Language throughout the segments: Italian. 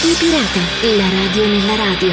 Radio Pirata, la radio nella radio.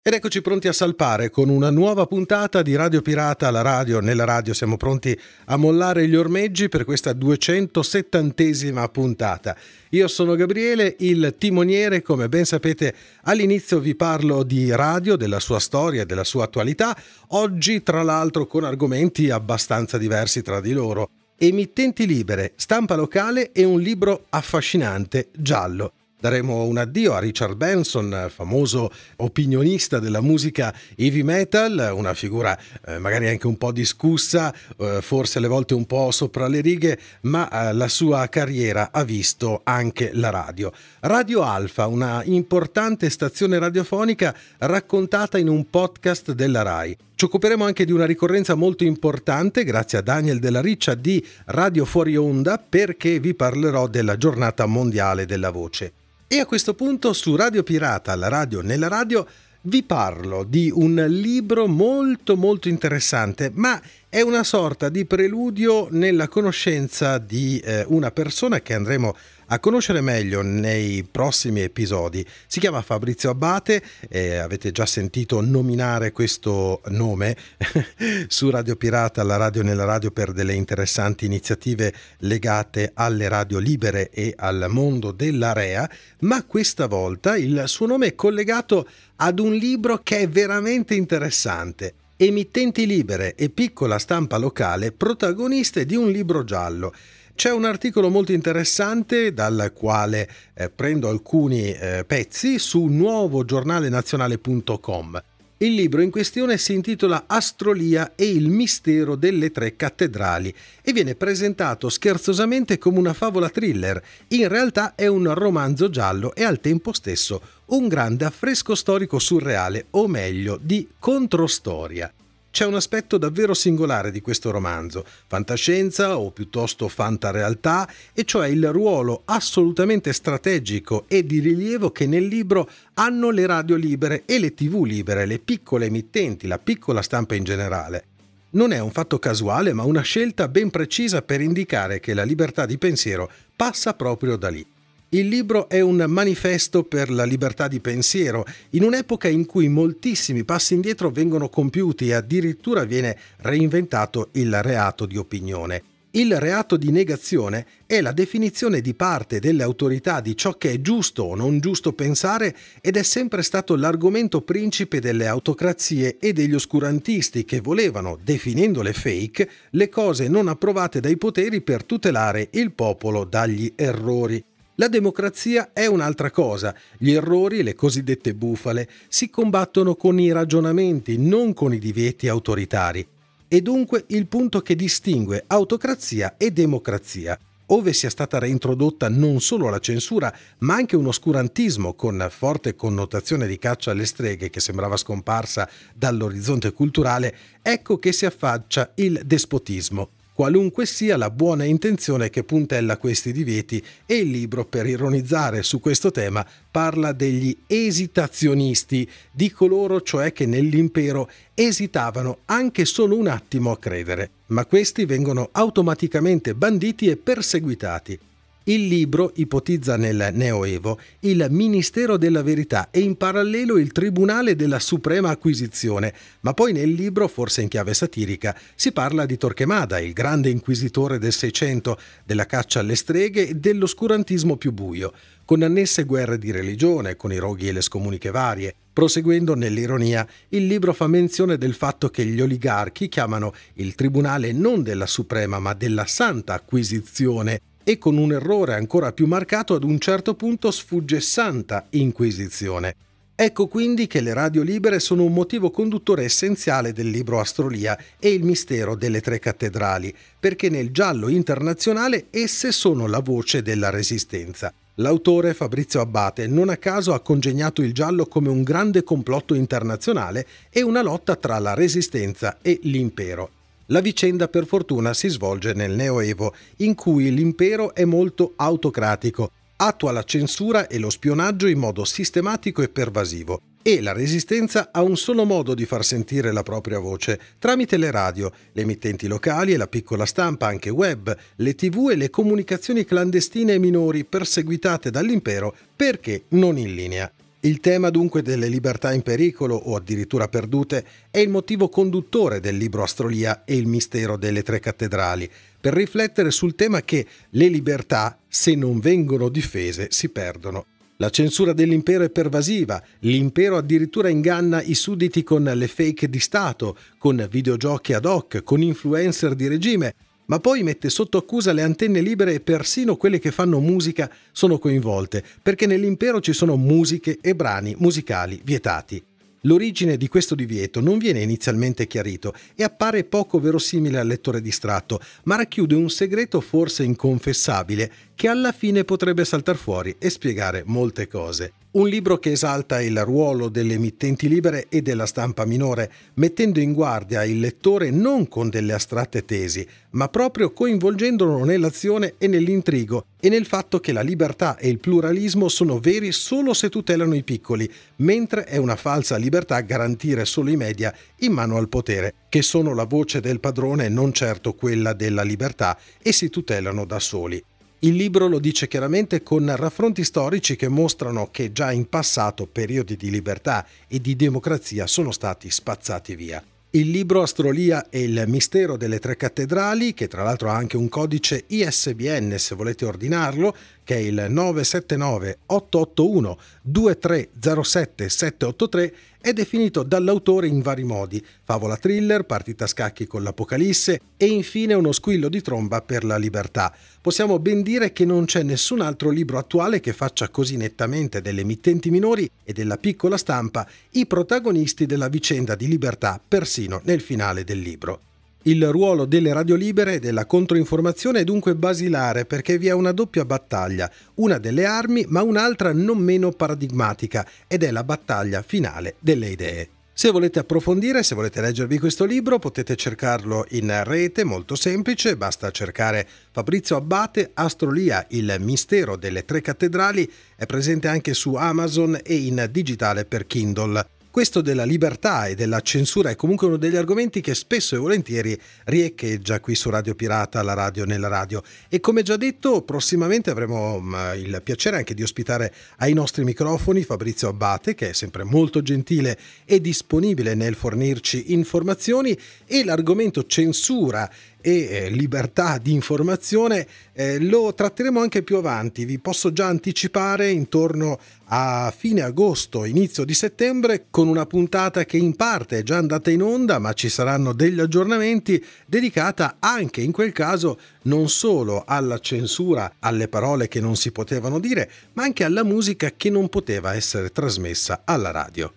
Ed eccoci pronti a salpare con una nuova puntata di Radio Pirata alla radio. Nella radio siamo pronti a mollare gli ormeggi per questa 270esima puntata. Io sono Gabriele, il timoniere, come ben sapete all'inizio vi parlo di radio, della sua storia della sua attualità, oggi tra l'altro con argomenti abbastanza diversi tra di loro. Emittenti libere, stampa locale e un libro affascinante, giallo. Daremo un addio a Richard Benson, famoso opinionista della musica heavy metal, una figura eh, magari anche un po' discussa, eh, forse alle volte un po' sopra le righe, ma eh, la sua carriera ha visto anche la radio. Radio Alfa, una importante stazione radiofonica raccontata in un podcast della RAI. Ci occuperemo anche di una ricorrenza molto importante, grazie a Daniel Della Riccia, di Radio Fuori Onda, perché vi parlerò della giornata mondiale della voce. E a questo punto su Radio Pirata, la radio nella radio, vi parlo di un libro molto molto interessante, ma è una sorta di preludio nella conoscenza di eh, una persona che andremo a a conoscere meglio nei prossimi episodi. Si chiama Fabrizio Abbate, eh, avete già sentito nominare questo nome su Radio Pirata, la radio nella radio per delle interessanti iniziative legate alle radio libere e al mondo dell'area, ma questa volta il suo nome è collegato ad un libro che è veramente interessante. Emittenti libere e piccola stampa locale, protagoniste di un libro giallo. C'è un articolo molto interessante dal quale eh, prendo alcuni eh, pezzi su nuovogiornalenazionale.com. Il libro in questione si intitola Astrolia e il mistero delle tre cattedrali e viene presentato scherzosamente come una favola thriller. In realtà è un romanzo giallo e al tempo stesso un grande affresco storico surreale, o meglio, di controstoria. C'è un aspetto davvero singolare di questo romanzo, fantascienza o piuttosto fantarealtà, e cioè il ruolo assolutamente strategico e di rilievo che nel libro hanno le radio libere e le tv libere, le piccole emittenti, la piccola stampa in generale. Non è un fatto casuale, ma una scelta ben precisa per indicare che la libertà di pensiero passa proprio da lì. Il libro è un manifesto per la libertà di pensiero, in un'epoca in cui moltissimi passi indietro vengono compiuti e addirittura viene reinventato il reato di opinione. Il reato di negazione è la definizione di parte delle autorità di ciò che è giusto o non giusto pensare ed è sempre stato l'argomento principe delle autocrazie e degli oscurantisti che volevano, definendole fake, le cose non approvate dai poteri per tutelare il popolo dagli errori. La democrazia è un'altra cosa. Gli errori, le cosiddette bufale, si combattono con i ragionamenti, non con i divieti autoritari. E dunque il punto che distingue autocrazia e democrazia, ove sia stata reintrodotta non solo la censura, ma anche un oscurantismo con forte connotazione di caccia alle streghe che sembrava scomparsa dall'orizzonte culturale, ecco che si affaccia il despotismo qualunque sia la buona intenzione che puntella questi divieti e il libro per ironizzare su questo tema parla degli esitazionisti, di coloro cioè che nell'impero esitavano anche solo un attimo a credere, ma questi vengono automaticamente banditi e perseguitati il libro ipotizza nel Neoevo il Ministero della Verità e in parallelo il Tribunale della Suprema Acquisizione, ma poi nel libro, forse in chiave satirica, si parla di Torquemada, il grande inquisitore del Seicento, della caccia alle streghe e dell'oscurantismo più buio, con annesse guerre di religione, con i roghi e le scomuniche varie. Proseguendo nell'ironia, il libro fa menzione del fatto che gli oligarchi chiamano il tribunale non della Suprema ma della Santa Acquisizione e con un errore ancora più marcato ad un certo punto sfugge Santa Inquisizione. Ecco quindi che le radio libere sono un motivo conduttore essenziale del libro Astrolia e il mistero delle tre cattedrali, perché nel giallo internazionale esse sono la voce della resistenza. L'autore Fabrizio Abbate non a caso ha congegnato il giallo come un grande complotto internazionale e una lotta tra la resistenza e l'impero. La vicenda per fortuna si svolge nel Neoevo, in cui l'impero è molto autocratico. attua la censura e lo spionaggio in modo sistematico e pervasivo e la resistenza ha un solo modo di far sentire la propria voce, tramite le radio, le emittenti locali e la piccola stampa, anche web, le tv e le comunicazioni clandestine e minori perseguitate dall'impero perché non in linea. Il tema dunque delle libertà in pericolo o addirittura perdute è il motivo conduttore del libro Astrolia e il mistero delle tre cattedrali, per riflettere sul tema che le libertà, se non vengono difese, si perdono. La censura dell'impero è pervasiva, l'impero addirittura inganna i sudditi con le fake di Stato, con videogiochi ad hoc, con influencer di regime, ma poi mette sotto accusa le antenne libere e persino quelle che fanno musica sono coinvolte, perché nell'impero ci sono musiche e brani musicali vietati. L'origine di questo divieto non viene inizialmente chiarito e appare poco verosimile al lettore distratto, ma racchiude un segreto forse inconfessabile che alla fine potrebbe saltar fuori e spiegare molte cose. Un libro che esalta il ruolo delle emittenti libere e della stampa minore, mettendo in guardia il lettore non con delle astratte tesi, ma proprio coinvolgendolo nell'azione e nell'intrigo e nel fatto che la libertà e il pluralismo sono veri solo se tutelano i piccoli, mentre è una falsa libertà garantire solo i media in mano al potere, che sono la voce del padrone non certo quella della libertà e si tutelano da soli. Il libro lo dice chiaramente con raffronti storici che mostrano che già in passato periodi di libertà e di democrazia sono stati spazzati via. Il libro Astrolia e il mistero delle tre cattedrali, che tra l'altro ha anche un codice ISBN se volete ordinarlo, che è il 979 881 2307 783, è definito dall'autore in vari modi, favola thriller, partita a scacchi con l'Apocalisse e infine uno squillo di tromba per la libertà. Possiamo ben dire che non c'è nessun altro libro attuale che faccia così nettamente delle emittenti minori e della piccola stampa i protagonisti della vicenda di libertà persino nel finale del libro. Il ruolo delle radio libere e della controinformazione è dunque basilare perché vi è una doppia battaglia, una delle armi ma un'altra non meno paradigmatica ed è la battaglia finale delle idee. Se volete approfondire, se volete leggervi questo libro, potete cercarlo in rete, molto semplice, basta cercare Fabrizio Abbate, Astrolia, il mistero delle tre cattedrali, è presente anche su Amazon e in digitale per Kindle. Questo della libertà e della censura è comunque uno degli argomenti che spesso e volentieri riecheggia qui su Radio Pirata, la radio nella radio. E come già detto, prossimamente avremo mm, il piacere anche di ospitare ai nostri microfoni Fabrizio Abbate, che è sempre molto gentile e disponibile nel fornirci informazioni, e l'argomento censura e eh, libertà di informazione eh, lo tratteremo anche più avanti. Vi posso già anticipare intorno a fine agosto, inizio di settembre, con una puntata che in parte è già andata in onda, ma ci saranno degli aggiornamenti dedicata anche in quel caso non solo alla censura, alle parole che non si potevano dire, ma anche alla musica che non poteva essere trasmessa alla radio.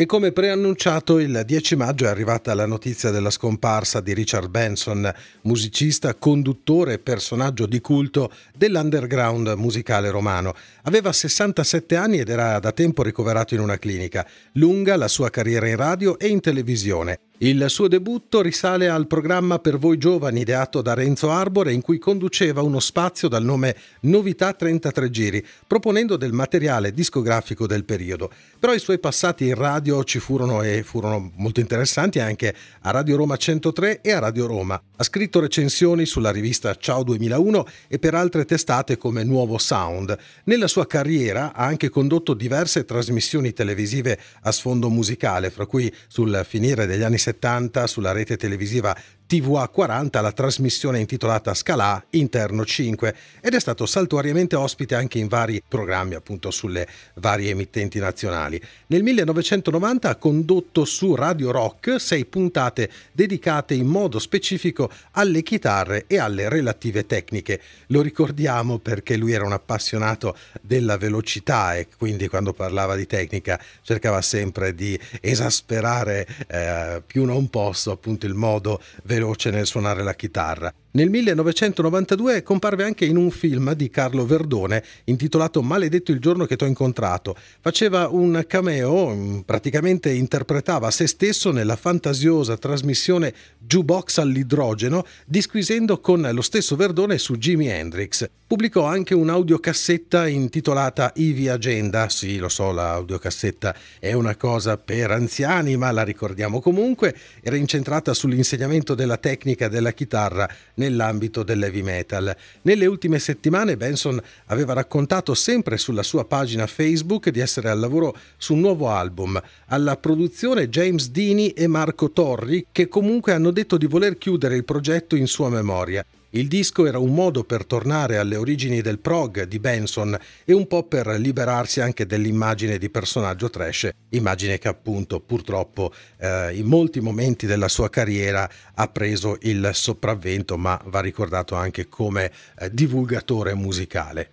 E come preannunciato, il 10 maggio è arrivata la notizia della scomparsa di Richard Benson, musicista, conduttore e personaggio di culto dell'underground musicale romano. Aveva 67 anni ed era da tempo ricoverato in una clinica. Lunga la sua carriera in radio e in televisione. Il suo debutto risale al programma Per voi giovani ideato da Renzo Arbore in cui conduceva uno spazio dal nome Novità 33 giri, proponendo del materiale discografico del periodo. Però i suoi passati in radio ci furono e furono molto interessanti anche a Radio Roma 103 e a Radio Roma. Ha scritto recensioni sulla rivista Ciao 2001 e per altre testate come Nuovo Sound. Nella sua carriera ha anche condotto diverse trasmissioni televisive a sfondo musicale, fra cui sul finire degli anni 70 70 sulla rete televisiva TVA 40 la trasmissione intitolata Scalà Interno 5 ed è stato saltuariamente ospite anche in vari programmi appunto sulle varie emittenti nazionali. Nel 1990 ha condotto su Radio Rock sei puntate dedicate in modo specifico alle chitarre e alle relative tecniche. Lo ricordiamo perché lui era un appassionato della velocità e quindi quando parlava di tecnica cercava sempre di esasperare eh, più non posso appunto il modo veloce veloce nel suonare la chitarra. Nel 1992 comparve anche in un film di Carlo Verdone intitolato Maledetto il giorno che t'ho incontrato. Faceva un cameo, mm, praticamente interpretava se stesso nella fantasiosa trasmissione Jukebox all'idrogeno, disquisendo con lo stesso Verdone su Jimi Hendrix. Pubblicò anche un'audiocassetta intitolata Ivi Agenda. Sì, lo so, l'audiocassetta è una cosa per anziani, ma la ricordiamo comunque. Era incentrata sull'insegnamento della tecnica della chitarra nell'ambito dell'heavy metal. Nelle ultime settimane Benson aveva raccontato sempre sulla sua pagina Facebook di essere al lavoro su un nuovo album. Alla produzione James Dini e Marco Torri, che comunque hanno detto di voler chiudere il progetto in sua memoria. Il disco era un modo per tornare alle origini del prog di Benson e un po' per liberarsi anche dell'immagine di personaggio trash, immagine che appunto purtroppo eh, in molti momenti della sua carriera ha preso il sopravvento, ma va ricordato anche come eh, divulgatore musicale.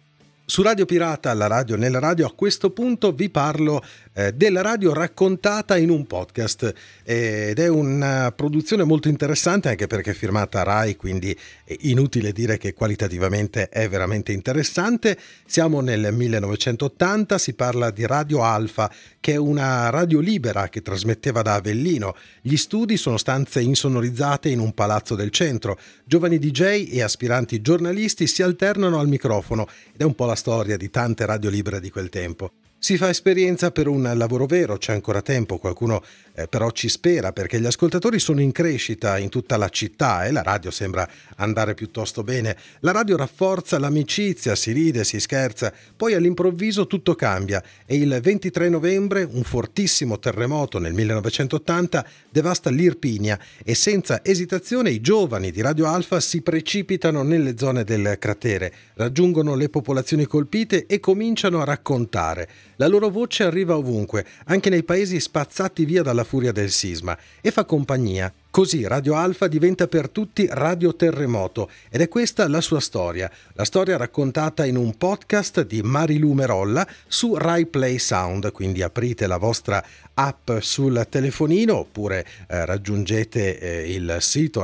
Su Radio Pirata, la radio nella radio, a questo punto vi parlo eh, della radio raccontata in un podcast ed è una produzione molto interessante anche perché è firmata Rai, quindi è inutile dire che qualitativamente è veramente interessante. Siamo nel 1980, si parla di Radio Alfa, che è una radio libera che trasmetteva da Avellino. Gli studi sono stanze insonorizzate in un palazzo del centro. Giovani DJ e aspiranti giornalisti si alternano al microfono ed è un po' la storia di tante radio libere di quel tempo. Si fa esperienza per un lavoro vero, c'è ancora tempo, qualcuno eh, però ci spera perché gli ascoltatori sono in crescita in tutta la città e la radio sembra andare piuttosto bene. La radio rafforza l'amicizia, si ride, si scherza, poi all'improvviso tutto cambia e il 23 novembre un fortissimo terremoto nel 1980 devasta l'Irpinia e senza esitazione i giovani di Radio Alfa si precipitano nelle zone del cratere, raggiungono le popolazioni colpite e cominciano a raccontare. La loro voce arriva ovunque, anche nei paesi spazzati via dalla furia del sisma, e fa compagnia. Così Radio Alfa diventa per tutti Radio Terremoto ed è questa la sua storia, la storia raccontata in un podcast di Marilu Merolla su Rai Play Sound, quindi aprite la vostra app sul telefonino oppure eh, raggiungete eh, il sito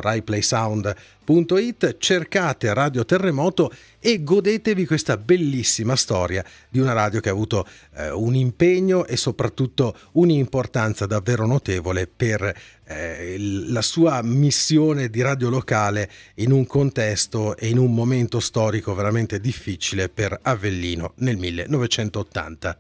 raiplaysound.it, cercate Radio Terremoto e godetevi questa bellissima storia di una radio che ha avuto eh, un impegno e soprattutto un'importanza davvero notevole per eh, la sua missione di radio locale in un contesto e in un momento storico veramente difficile per Avellino nel 1980.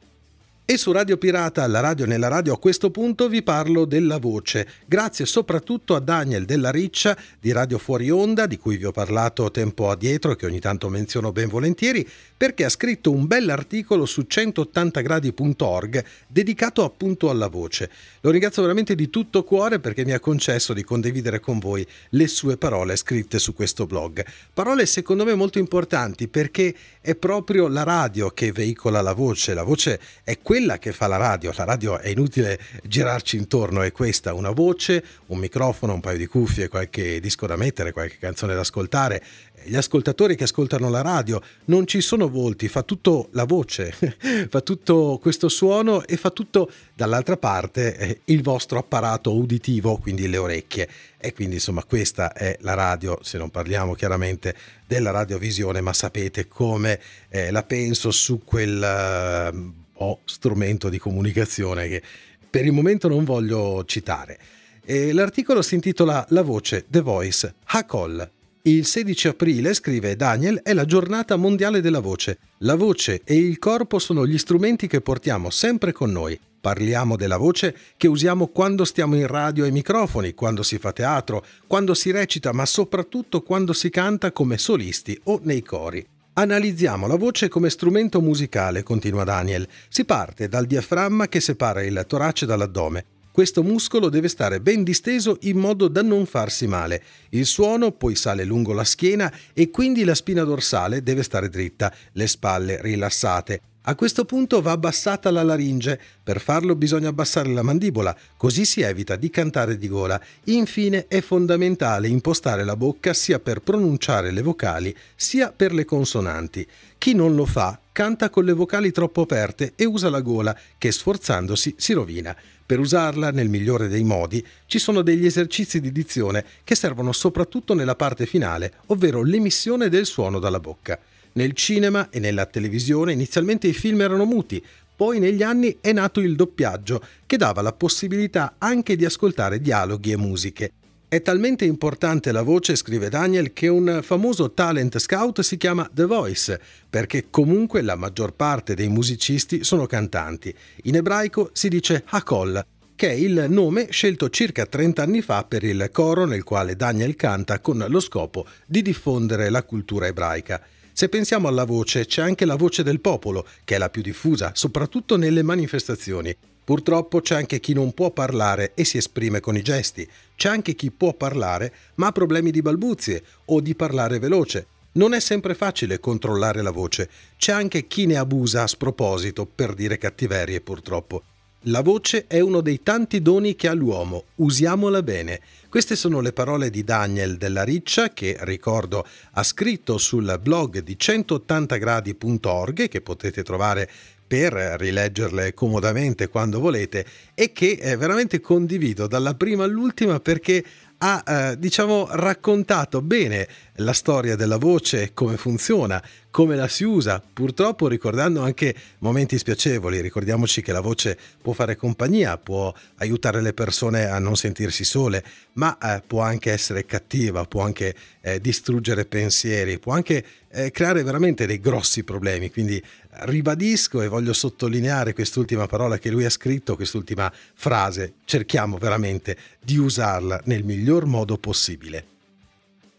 E su Radio Pirata, la radio nella radio, a questo punto vi parlo della voce, grazie soprattutto a Daniel Della Riccia di Radio Fuori Onda, di cui vi ho parlato tempo addietro e che ogni tanto menziono ben volentieri, perché ha scritto un bell'articolo su 180gradi.org dedicato appunto alla voce. Lo ringrazio veramente di tutto cuore perché mi ha concesso di condividere con voi le sue parole scritte su questo blog. Parole secondo me molto importanti perché è proprio la radio che veicola la voce, la voce è quella quella che fa la radio. La radio è inutile girarci intorno, è questa, una voce, un microfono, un paio di cuffie, qualche disco da mettere, qualche canzone da ascoltare. Gli ascoltatori che ascoltano la radio non ci sono volti, fa tutto la voce, fa tutto questo suono e fa tutto dall'altra parte eh, il vostro apparato uditivo, quindi le orecchie. E quindi insomma questa è la radio, se non parliamo chiaramente della radiovisione, ma sapete come eh, la penso su quel... O strumento di comunicazione che per il momento non voglio citare. E l'articolo si intitola La voce, The Voice, Hakol. Il 16 aprile, scrive Daniel, è la giornata mondiale della voce. La voce e il corpo sono gli strumenti che portiamo sempre con noi. Parliamo della voce che usiamo quando stiamo in radio ai microfoni, quando si fa teatro, quando si recita, ma soprattutto quando si canta come solisti o nei cori. Analizziamo la voce come strumento musicale, continua Daniel. Si parte dal diaframma che separa il torace dall'addome. Questo muscolo deve stare ben disteso in modo da non farsi male. Il suono poi sale lungo la schiena e quindi la spina dorsale deve stare dritta, le spalle rilassate. A questo punto va abbassata la laringe, per farlo bisogna abbassare la mandibola, così si evita di cantare di gola. Infine è fondamentale impostare la bocca sia per pronunciare le vocali sia per le consonanti. Chi non lo fa canta con le vocali troppo aperte e usa la gola che sforzandosi si rovina. Per usarla nel migliore dei modi ci sono degli esercizi di dizione che servono soprattutto nella parte finale, ovvero l'emissione del suono dalla bocca. Nel cinema e nella televisione inizialmente i film erano muti, poi negli anni è nato il doppiaggio, che dava la possibilità anche di ascoltare dialoghi e musiche. È talmente importante la voce, scrive Daniel, che un famoso talent scout si chiama The Voice, perché comunque la maggior parte dei musicisti sono cantanti. In ebraico si dice Hakol, che è il nome scelto circa 30 anni fa per il coro nel quale Daniel canta con lo scopo di diffondere la cultura ebraica. Se pensiamo alla voce, c'è anche la voce del popolo, che è la più diffusa, soprattutto nelle manifestazioni. Purtroppo c'è anche chi non può parlare e si esprime con i gesti. C'è anche chi può parlare ma ha problemi di balbuzie o di parlare veloce. Non è sempre facile controllare la voce. C'è anche chi ne abusa a sproposito per dire cattiverie purtroppo. La voce è uno dei tanti doni che ha l'uomo, usiamola bene. Queste sono le parole di Daniel della Riccia che, ricordo, ha scritto sul blog di 180gradi.org che potete trovare per rileggerle comodamente quando volete e che veramente condivido dalla prima all'ultima perché ha eh, diciamo raccontato bene la storia della voce, come funziona, come la si usa, purtroppo ricordando anche momenti spiacevoli. Ricordiamoci che la voce può fare compagnia, può aiutare le persone a non sentirsi sole, ma eh, può anche essere cattiva, può anche eh, distruggere pensieri, può anche eh, creare veramente dei grossi problemi. Quindi ribadisco e voglio sottolineare quest'ultima parola che lui ha scritto, quest'ultima frase. Cerchiamo veramente di usarla nel miglior modo possibile.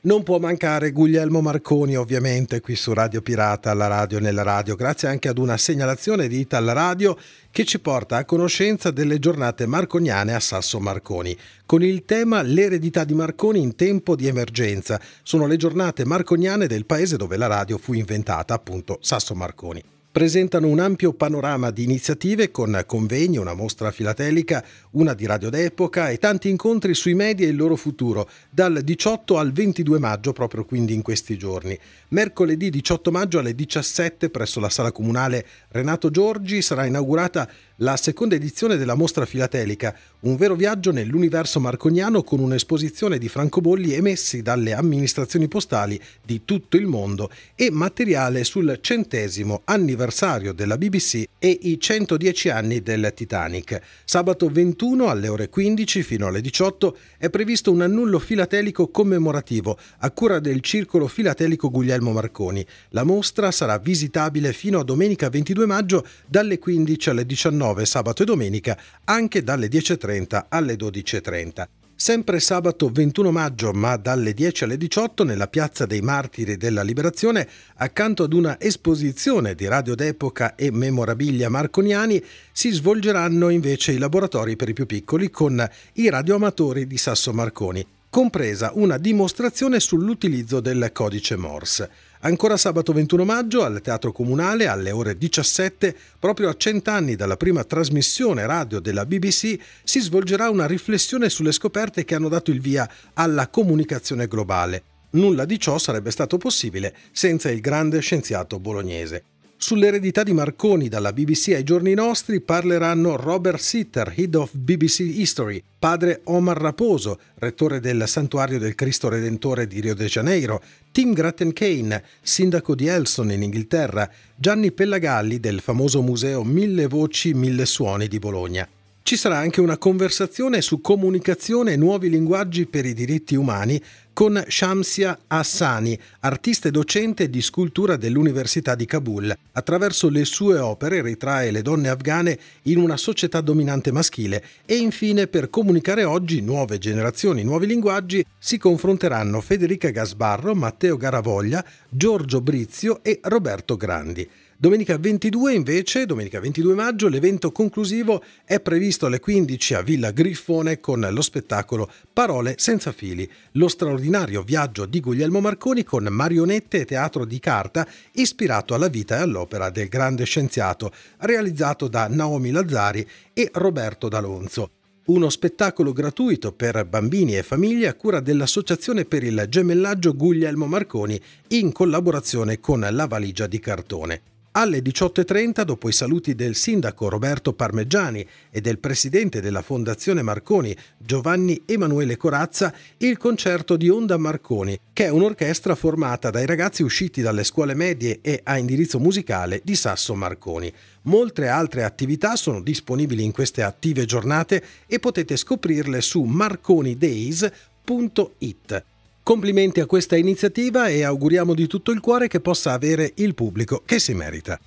Non può mancare Guglielmo Marconi ovviamente qui su Radio Pirata, alla radio nella radio, grazie anche ad una segnalazione di Ital Radio che ci porta a conoscenza delle giornate marconiane a Sasso Marconi, con il tema L'eredità di Marconi in tempo di emergenza. Sono le giornate marconiane del paese dove la radio fu inventata, appunto Sasso Marconi presentano un ampio panorama di iniziative con convegni, una mostra filatelica, una di radio d'epoca e tanti incontri sui media e il loro futuro, dal 18 al 22 maggio, proprio quindi in questi giorni. Mercoledì 18 maggio alle 17 presso la sala comunale Renato Giorgi sarà inaugurata la seconda edizione della mostra filatelica, un vero viaggio nell'universo marconiano con un'esposizione di francobolli emessi dalle amministrazioni postali di tutto il mondo e materiale sul centesimo anniversario della BBC e i 110 anni del Titanic. Sabato 21 alle ore 15 fino alle 18 è previsto un annullo filatelico commemorativo a cura del Circolo Filatelico Guglielmo Marconi. La mostra sarà visitabile fino a domenica 22 maggio dalle 15 alle 19 19 sabato e domenica anche dalle 10.30 alle 12.30. Sempre sabato 21 maggio, ma dalle 10 alle 18, nella Piazza dei Martiri della Liberazione, accanto ad una esposizione di radio d'epoca e memorabilia marconiani, si svolgeranno invece i laboratori per i più piccoli con i radioamatori di Sasso Marconi, compresa una dimostrazione sull'utilizzo del codice Morse. Ancora sabato 21 maggio al Teatro Comunale alle ore 17, proprio a cent'anni dalla prima trasmissione radio della BBC, si svolgerà una riflessione sulle scoperte che hanno dato il via alla comunicazione globale. Nulla di ciò sarebbe stato possibile senza il grande scienziato bolognese. Sull'eredità di Marconi dalla BBC ai giorni nostri parleranno Robert Sitter, Head of BBC History, padre Omar Raposo, rettore del Santuario del Cristo Redentore di Rio de Janeiro, Tim Grattan-Kane, sindaco di Elson in Inghilterra, Gianni Pellagalli del famoso museo Mille Voci, Mille Suoni di Bologna. Ci sarà anche una conversazione su comunicazione e nuovi linguaggi per i diritti umani con Shamsia Hassani, artista e docente di scultura dell'Università di Kabul. Attraverso le sue opere ritrae le donne afghane in una società dominante maschile e infine per comunicare oggi nuove generazioni, nuovi linguaggi, si confronteranno Federica Gasbarro, Matteo Garavoglia, Giorgio Brizio e Roberto Grandi. Domenica 22 invece, domenica 22 maggio, l'evento conclusivo è previsto alle 15 a Villa Griffone con lo spettacolo Parole senza fili, lo straordinario viaggio di Guglielmo Marconi con marionette e teatro di carta ispirato alla vita e all'opera del grande scienziato, realizzato da Naomi Lazzari e Roberto D'Alonzo uno spettacolo gratuito per bambini e famiglie a cura dell'Associazione per il gemellaggio Guglielmo Marconi in collaborazione con La Valigia di Cartone. Alle 18.30, dopo i saluti del sindaco Roberto Parmeggiani e del presidente della Fondazione Marconi, Giovanni Emanuele Corazza, il concerto di Onda Marconi, che è un'orchestra formata dai ragazzi usciti dalle scuole medie e a indirizzo musicale di Sasso Marconi. Molte altre attività sono disponibili in queste attive giornate e potete scoprirle su marconidays.it. Complimenti a questa iniziativa e auguriamo di tutto il cuore che possa avere il pubblico che si merita.